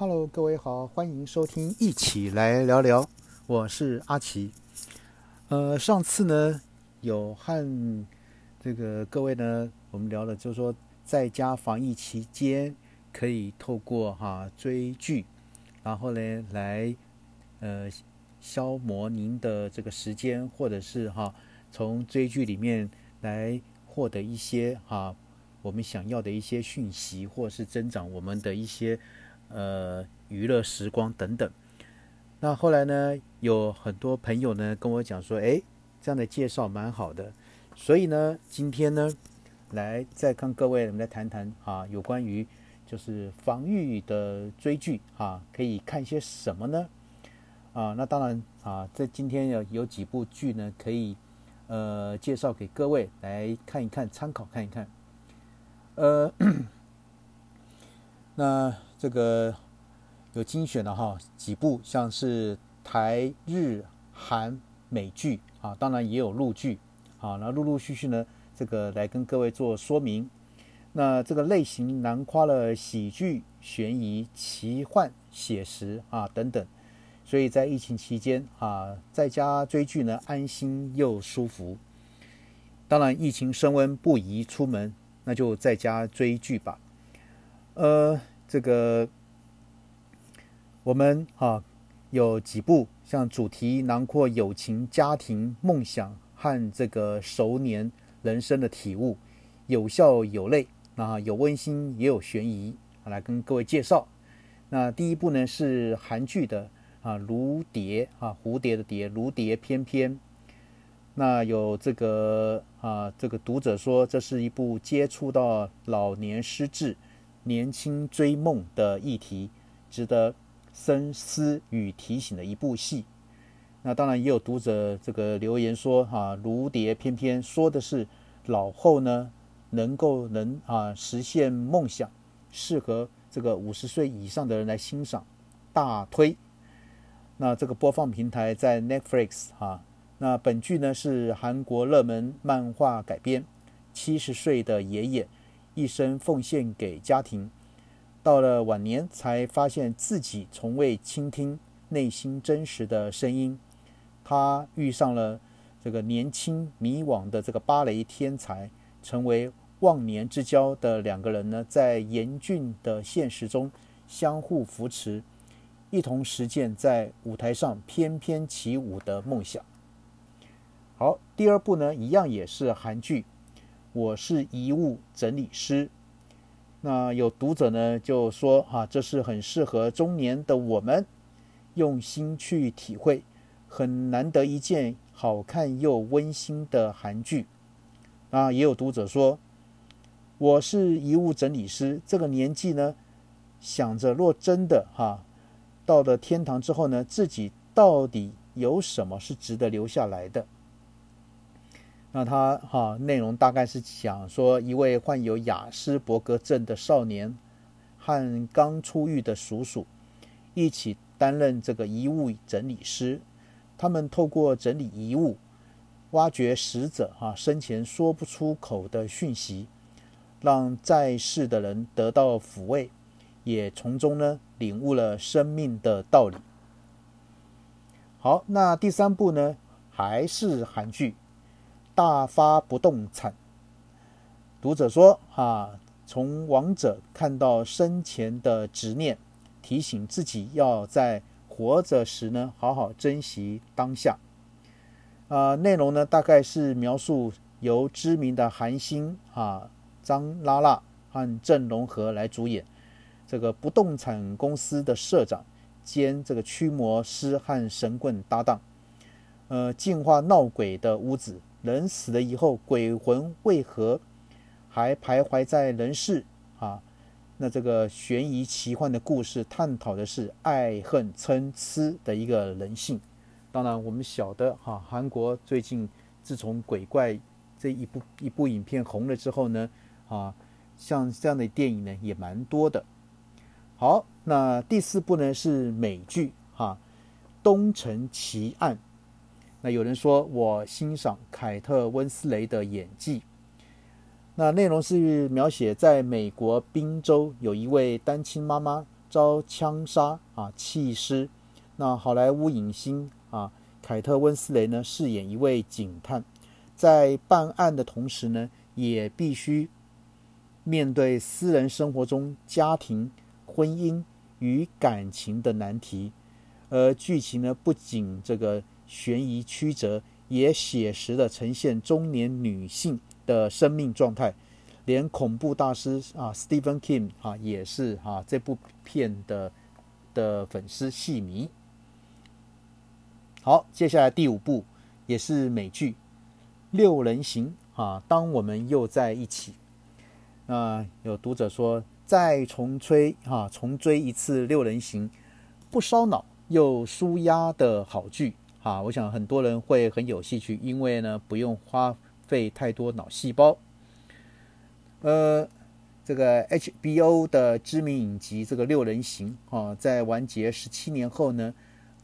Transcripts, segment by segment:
Hello，各位好，欢迎收听，一起来聊聊。我是阿奇。呃，上次呢有和这个各位呢，我们聊了，就是说在家防疫期间可以透过哈追剧，然后呢来呃消磨您的这个时间，或者是哈从追剧里面来获得一些哈我们想要的一些讯息，或是增长我们的一些呃娱乐时光等等。那后来呢，有很多朋友呢跟我讲说，哎，这样的介绍蛮好的，所以呢，今天呢，来再跟各位我们来谈谈啊，有关于就是防御的追剧啊，可以看些什么呢？啊，那当然啊，在今天有有几部剧呢，可以呃介绍给各位来看一看，参考看一看。呃，那这个。有精选的哈几部，像是台日韩美剧啊，当然也有陆剧啊，那陆陆续续呢，这个来跟各位做说明。那这个类型囊括了喜剧、悬疑、奇幻、写实啊等等，所以在疫情期间啊，在家追剧呢，安心又舒服。当然，疫情升温不宜出门，那就在家追剧吧。呃，这个。我们啊有几部像主题囊括友情、家庭、梦想和这个熟年人生的体悟，有笑有泪啊，有温馨也有悬疑，来跟各位介绍。那第一部呢是韩剧的啊《如蝶》啊蝴蝶的蝶，如蝶翩翩。那有这个啊这个读者说这是一部接触到老年失智、年轻追梦的议题，值得。深思与提醒的一部戏，那当然也有读者这个留言说，哈，如蝶翩翩说的是老后呢能够能啊实现梦想，适合这个五十岁以上的人来欣赏，大推。那这个播放平台在 Netflix 哈，那本剧呢是韩国热门漫画改编，七十岁的爷爷一生奉献给家庭。到了晚年，才发现自己从未倾听内心真实的声音。他遇上了这个年轻迷惘的这个芭蕾天才，成为忘年之交的两个人呢，在严峻的现实中相互扶持，一同实践在舞台上翩翩起舞的梦想。好，第二部呢，一样也是韩剧，《我是遗物整理师》。那有读者呢就说啊，这是很适合中年的我们用心去体会，很难得一见好看又温馨的韩剧。啊，也有读者说，我是遗物整理师，这个年纪呢，想着若真的哈到了天堂之后呢，自己到底有什么是值得留下来的？那他哈内容大概是讲说，一位患有雅斯伯格症的少年和刚出狱的叔叔一起担任这个遗物整理师，他们透过整理遗物，挖掘死者哈生前说不出口的讯息，让在世的人得到抚慰，也从中呢领悟了生命的道理。好，那第三部呢还是韩剧。大发不动产，读者说：“哈，从亡者看到生前的执念，提醒自己要在活着时呢，好好珍惜当下。”啊，内容呢，大概是描述由知名的韩星啊张拉拉和郑容和来主演，这个不动产公司的社长兼这个驱魔师和神棍搭档，呃，净化闹鬼的屋子。人死了以后，鬼魂为何还徘徊在人世啊？那这个悬疑奇幻的故事，探讨的是爱恨参差的一个人性。当然，我们晓得哈，韩国最近自从鬼怪这一部一部影片红了之后呢，啊，像这样的电影呢也蛮多的。好，那第四部呢是美剧哈，《东城奇案》。那有人说我欣赏凯特温斯雷的演技。那内容是描写在美国宾州有一位单亲妈妈遭枪杀啊弃尸。那好莱坞影星啊凯特温斯雷呢饰演一位警探，在办案的同时呢，也必须面对私人生活中家庭、婚姻与感情的难题。而剧情呢，不仅这个悬疑曲折，也写实的呈现中年女性的生命状态。连恐怖大师啊，Stephen King 啊，也是哈这部片的的粉丝戏迷。好，接下来第五部也是美剧《六人行》啊。当我们又在一起，啊，有读者说再重吹啊，重追一次《六人行》，不烧脑又舒压的好剧啊。我想很多人会很有兴趣，因为呢不用花费太多脑细胞。呃，这个 HBO 的知名影集《这个六人行》啊，在完结十七年后呢，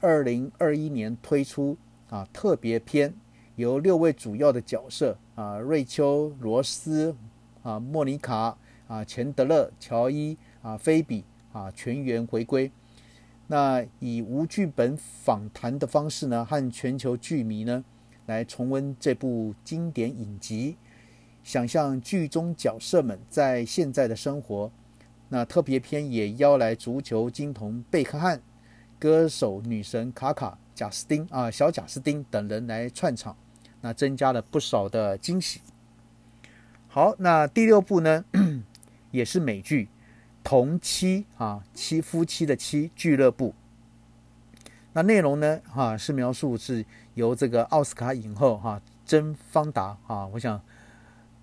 二零二一年推出啊特别篇，由六位主要的角色啊，瑞秋、罗斯啊、莫妮卡啊、钱德勒、乔伊啊、菲比啊全员回归。那以无剧本访谈的方式呢，和全球剧迷呢来重温这部经典影集。想象剧中角色们在现在的生活，那特别篇也邀来足球金童贝克汉、歌手女神卡卡、贾斯汀啊小贾斯汀等人来串场，那增加了不少的惊喜。好，那第六部呢，也是美剧《同妻》啊妻夫妻的妻俱乐部。那内容呢，哈是描述是由这个奥斯卡影后哈甄方达啊，我想。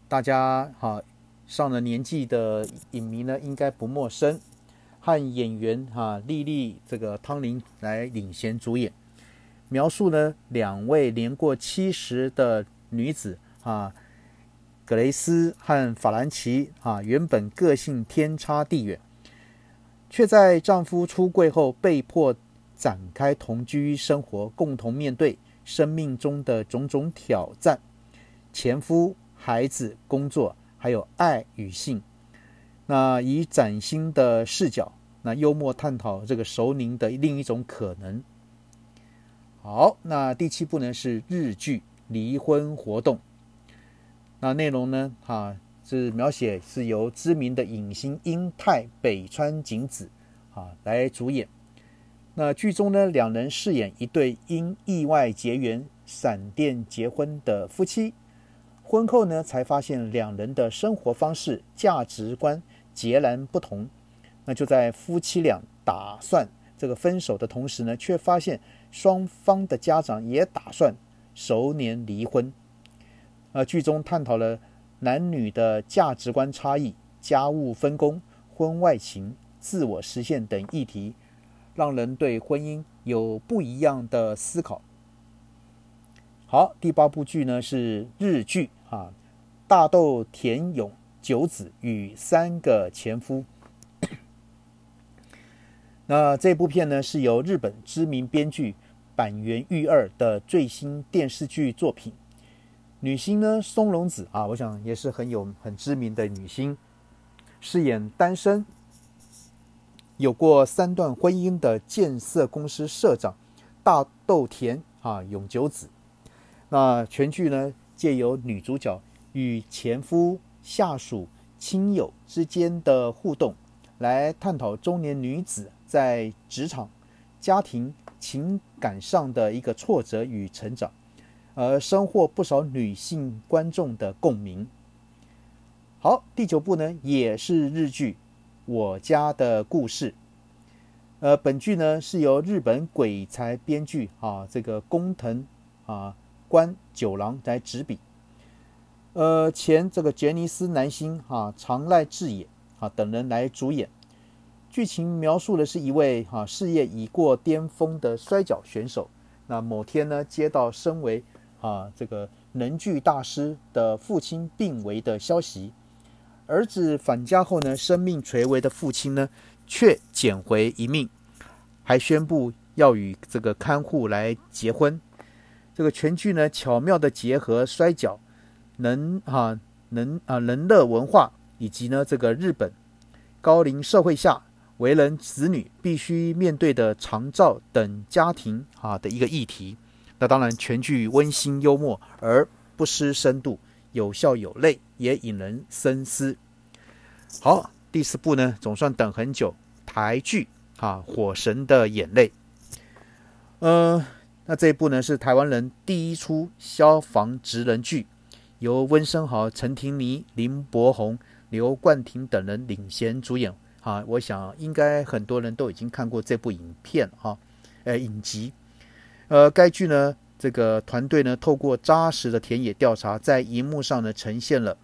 大家哈上了年纪的影迷呢，应该不陌生。和演员哈丽丽这个汤琳来领衔主演，描述呢两位年过七十的女子啊，格雷斯和法兰奇啊，原本个性天差地远，却在丈夫出柜后被迫展开同居生活，共同面对生命中的种种挑战。前夫。孩子、工作，还有爱与性，那以崭新的视角，那幽默探讨这个熟龄的另一种可能。好，那第七部呢是日剧《离婚活动》，那内容呢，哈是描写是由知名的影星英泰北川景子啊来主演。那剧中呢，两人饰演一对因意外结缘、闪电结婚的夫妻。婚后呢，才发现两人的生活方式、价值观截然不同。那就在夫妻俩打算这个分手的同时呢，却发现双方的家长也打算熟年离婚。呃，剧中探讨了男女的价值观差异、家务分工、婚外情、自我实现等议题，让人对婚姻有不一样的思考。好，第八部剧呢是日剧。啊，大豆田勇九子与三个前夫。那这部片呢，是由日本知名编剧板垣裕二的最新电视剧作品。女星呢，松隆子啊，我想也是很有很知名的女星，饰演单身、有过三段婚姻的建设公司社长大豆田啊永久子。那全剧呢？借由女主角与前夫、下属、亲友之间的互动，来探讨中年女子在职场、家庭、情感上的一个挫折与成长，而收获不少女性观众的共鸣。好，第九部呢也是日剧《我家的故事》。呃，本剧呢是由日本鬼才编剧啊，这个工藤啊。关九郎来执笔，呃，前这个杰尼斯男星哈长濑智也啊等人来主演。剧情描述的是一位哈事业已过巅峰的摔跤选手，那某天呢接到身为啊这个能剧大师的父亲病危的消息，儿子返家后呢，生命垂危的父亲呢却捡回一命，还宣布要与这个看护来结婚。这个全剧呢，巧妙的结合摔跤，能啊能啊人乐文化，以及呢这个日本高龄社会下为人子女必须面对的长照等家庭啊的一个议题。那当然全剧温馨幽默而不失深度，有笑有泪，也引人深思。好，第四部呢，总算等很久，台剧啊，《火神的眼泪》。呃，那这一部呢是台湾人第一出消防职人剧，由温升豪、陈婷妮、林柏宏、刘冠廷等人领衔主演。啊，我想应该很多人都已经看过这部影片哈，呃，影集。呃，该剧呢，这个团队呢，透过扎实的田野调查，在荧幕上呢，呈现了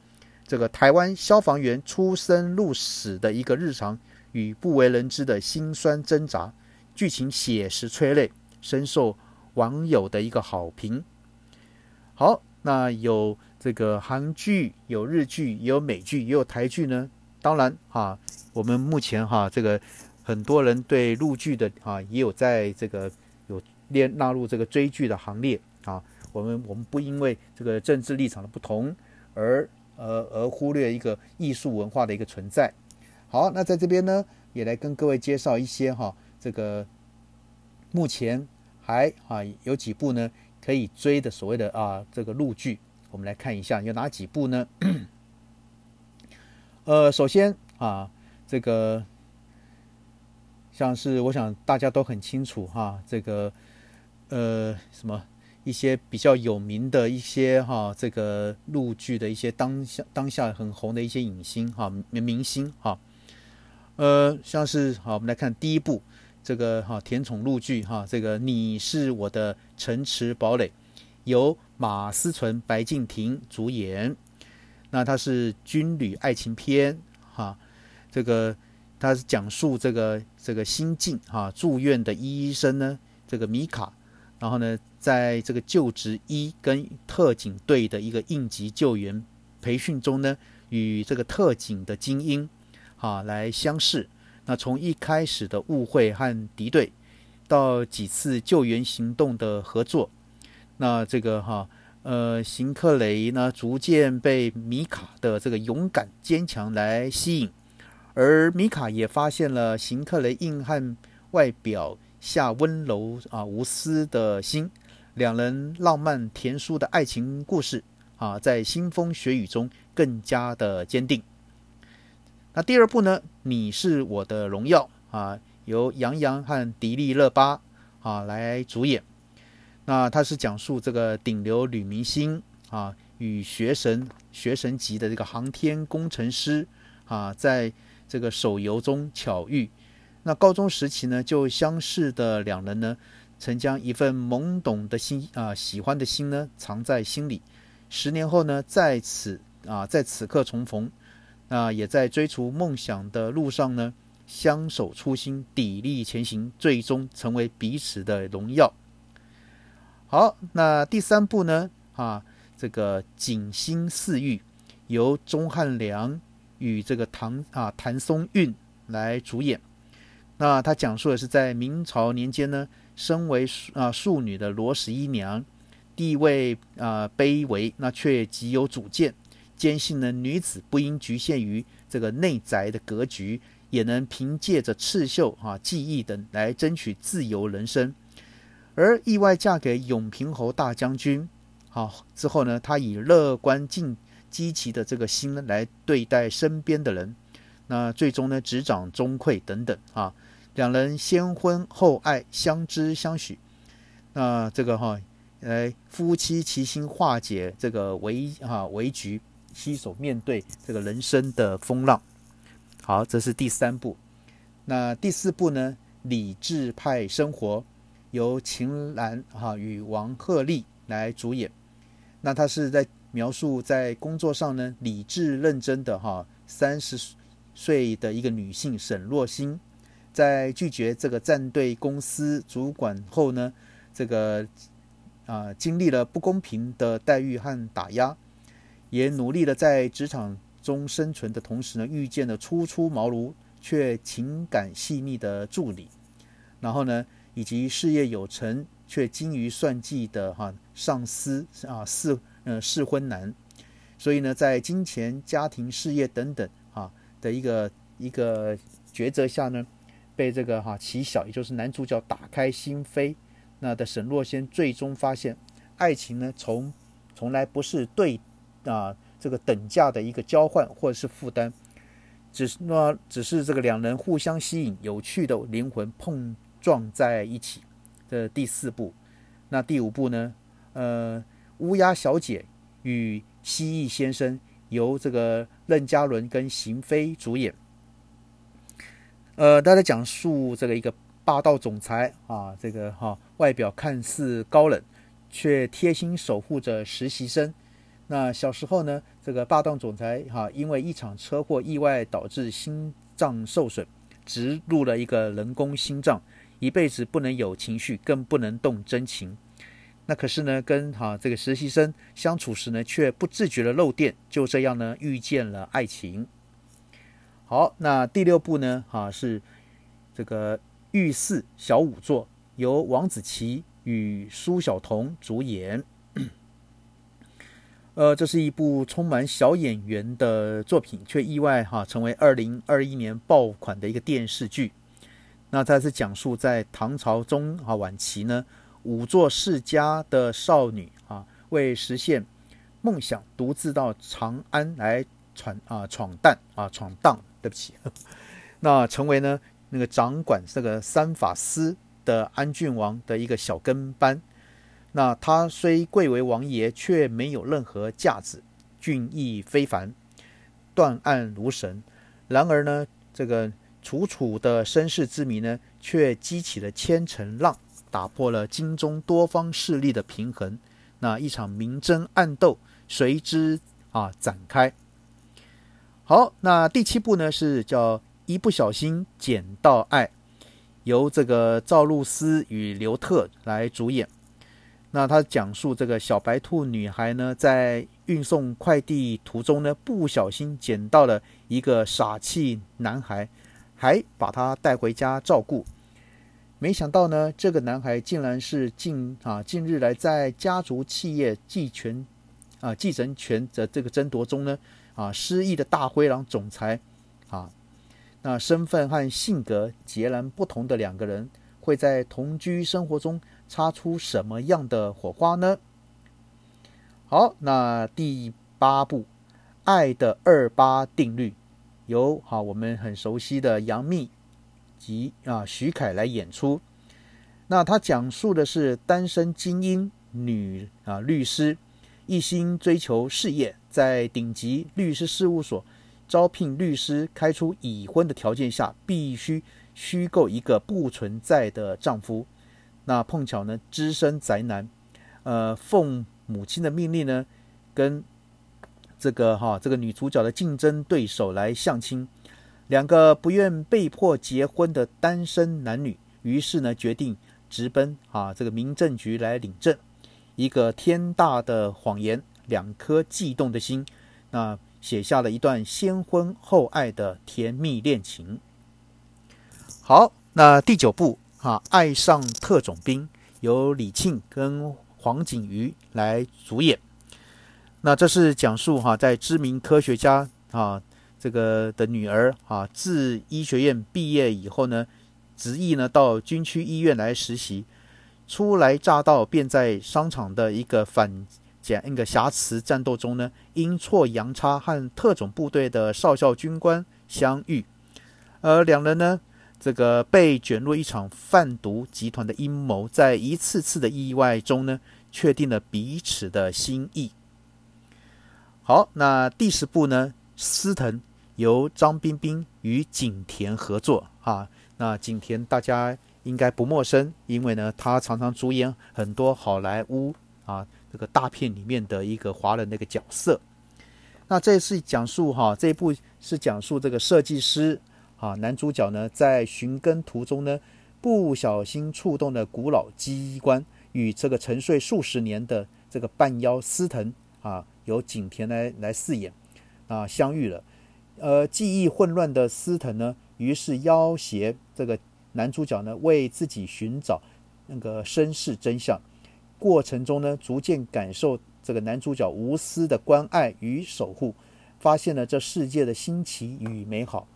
这个台湾消防员出生入死的一个日常与不为人知的辛酸挣扎。剧情写实催泪，深受网友的一个好评。好，那有这个韩剧，有日剧，也有美剧，也有台剧呢。当然哈，我们目前哈这个很多人对陆剧的啊也有在这个有列纳入这个追剧的行列啊。我们我们不因为这个政治立场的不同而呃而忽略一个艺术文化的一个存在。好，那在这边呢也来跟各位介绍一些哈这个目前还啊有几部呢可以追的所谓的啊这个陆剧，我们来看一下有哪几部呢？呃，首先啊，这个像是我想大家都很清楚哈，这个呃什么一些比较有名的一些哈，这个陆剧的一些当下当下很红的一些影星哈明明星哈，呃像是好，我们来看第一部这个哈甜宠陆剧哈，这个你是我的城池堡垒，由马思纯、白敬亭主演。那它是军旅爱情片，哈，这个它是讲述这个这个新进哈住院的医生呢，这个米卡，然后呢，在这个就职一跟特警队的一个应急救援培训中呢，与这个特警的精英，啊来相识。那从一开始的误会和敌对，到几次救援行动的合作，那这个哈。呃，邢克雷呢，逐渐被米卡的这个勇敢坚强来吸引，而米卡也发现了邢克雷硬汉外表下温柔啊无私的心，两人浪漫甜书的爱情故事啊，在腥风血雨中更加的坚定。那第二部呢，你是我的荣耀啊，由杨洋和迪丽热巴啊来主演。那他是讲述这个顶流女明星啊，与学神学神级的这个航天工程师啊，在这个手游中巧遇。那高中时期呢，就相识的两人呢，曾将一份懵懂的心啊，喜欢的心呢，藏在心里。十年后呢，在此啊，在此刻重逢，那也在追逐梦想的路上呢，相守初心，砥砺前行，最终成为彼此的荣耀。好，那第三部呢？啊，这个《锦心似玉》由钟汉良与这个唐啊谭松韵来主演。那他讲述的是在明朝年间呢，身为啊庶女的罗十一娘，地位啊卑微，那却极有主见，坚信呢女子不应局限于这个内宅的格局，也能凭借着刺绣啊技艺等来争取自由人生。而意外嫁给永平侯大将军，好之后呢，他以乐观、进积极的这个心来对待身边的人，那最终呢，执掌中馈等等啊，两人先婚后爱，相知相许，那这个哈，来夫妻齐心化解这个危哈危局，携手面对这个人生的风浪。好，这是第三部。那第四部呢？理智派生活。由秦岚哈与王鹤棣来主演，那他是在描述在工作上呢理智认真的哈三十岁的一个女性沈若欣，在拒绝这个战队公司主管后呢，这个啊经历了不公平的待遇和打压，也努力的在职场中生存的同时呢，遇见了初出茅庐却情感细腻的助理，然后呢。以及事业有成却精于算计的哈上司啊适呃适婚男，所以呢，在金钱、家庭、事业等等啊的一个一个抉择下呢，被这个哈齐小，也就是男主角打开心扉，那的沈若仙最终发现，爱情呢从从来不是对啊这个等价的一个交换或者是负担，只是那只是这个两人互相吸引，有趣的灵魂碰撞在一起。这第四部，那第五部呢？呃，乌鸦小姐与蜥蜴先生由这个任嘉伦跟邢飞主演。呃，大家讲述这个一个霸道总裁啊，这个哈外表看似高冷，却贴心守护着实习生。那小时候呢，这个霸道总裁哈因为一场车祸意外导致心脏受损，植入了一个人工心脏。一辈子不能有情绪，更不能动真情。那可是呢，跟哈这个实习生相处时呢，却不自觉的漏电。就这样呢，遇见了爱情。好，那第六部呢，哈是这个《御四小仵作》，由王子奇与苏晓彤主演。呃，这是一部充满小演员的作品，却意外哈成为二零二一年爆款的一个电视剧。那它是讲述在唐朝中啊晚期呢，五座世家的少女啊，为实现梦想，独自到长安来闯啊闯荡啊闯荡。对不起，那成为呢那个掌管这个三法司的安郡王的一个小跟班。那他虽贵为王爷，却没有任何架子，俊逸非凡，断案如神。然而呢，这个。楚楚的身世之谜呢，却激起了千层浪，打破了京中多方势力的平衡。那一场明争暗斗随之啊展开。好，那第七部呢是叫《一不小心捡到爱》，由这个赵露思与刘特来主演。那他讲述这个小白兔女孩呢，在运送快递途中呢，不小心捡到了一个傻气男孩。还把他带回家照顾，没想到呢，这个男孩竟然是近啊近日来在家族企业继权啊继承权的这个争夺中呢啊失意的大灰狼总裁啊，那身份和性格截然不同的两个人，会在同居生活中擦出什么样的火花呢？好，那第八部，爱的二八定律。由哈我们很熟悉的杨幂及啊徐凯来演出。那他讲述的是单身精英女啊律师，一心追求事业，在顶级律师事务所招聘律师，开出已婚的条件下，必须虚构一个不存在的丈夫。那碰巧呢，只身宅男，呃，奉母亲的命令呢，跟。这个哈，这个女主角的竞争对手来相亲，两个不愿被迫结婚的单身男女，于是呢决定直奔啊这个民政局来领证。一个天大的谎言，两颗悸动的心，那写下了一段先婚后爱的甜蜜恋情。好，那第九部啊，爱上特种兵，由李沁跟黄景瑜来主演。那这是讲述哈，在知名科学家啊这个的女儿啊，自医学院毕业以后呢，执意呢到军区医院来实习，初来乍到，便在商场的一个反检那个瑕疵战斗中呢，阴错阳差和特种部队的少校军官相遇，而两人呢，这个被卷入一场贩毒集团的阴谋，在一次次的意外中呢，确定了彼此的心意。好，那第十部呢？司藤由张彬彬与景甜合作啊。那景甜大家应该不陌生，因为呢，他常常主演很多好莱坞啊这个大片里面的一个华人的一个角色。那这是讲述哈，这一部是讲述这个设计师啊，男主角呢在寻根途中呢，不小心触动了古老机关，与这个沉睡数十年的这个半妖司藤啊。由景甜来来饰演，啊，相遇了，呃，记忆混乱的司藤呢，于是要挟这个男主角呢，为自己寻找那个身世真相。过程中呢，逐渐感受这个男主角无私的关爱与守护，发现了这世界的新奇与美好。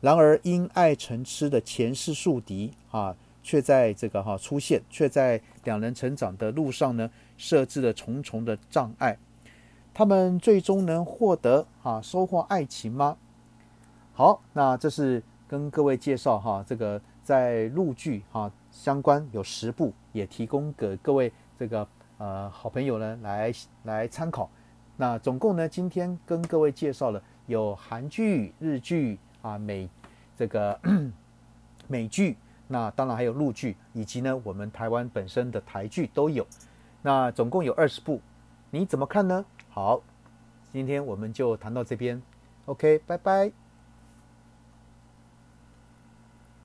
然而因爱成痴的前世宿敌啊，却在这个哈出现，却在两人成长的路上呢，设置了重重的障碍。他们最终能获得啊收获爱情吗？好，那这是跟各位介绍哈，这个在陆剧哈相关有十部，也提供给各位这个呃好朋友呢来来参考。那总共呢，今天跟各位介绍了有韩剧、日剧啊美这个 美剧，那当然还有陆剧，以及呢我们台湾本身的台剧都有。那总共有二十部，你怎么看呢？好，今天我们就谈到这边，OK，拜拜。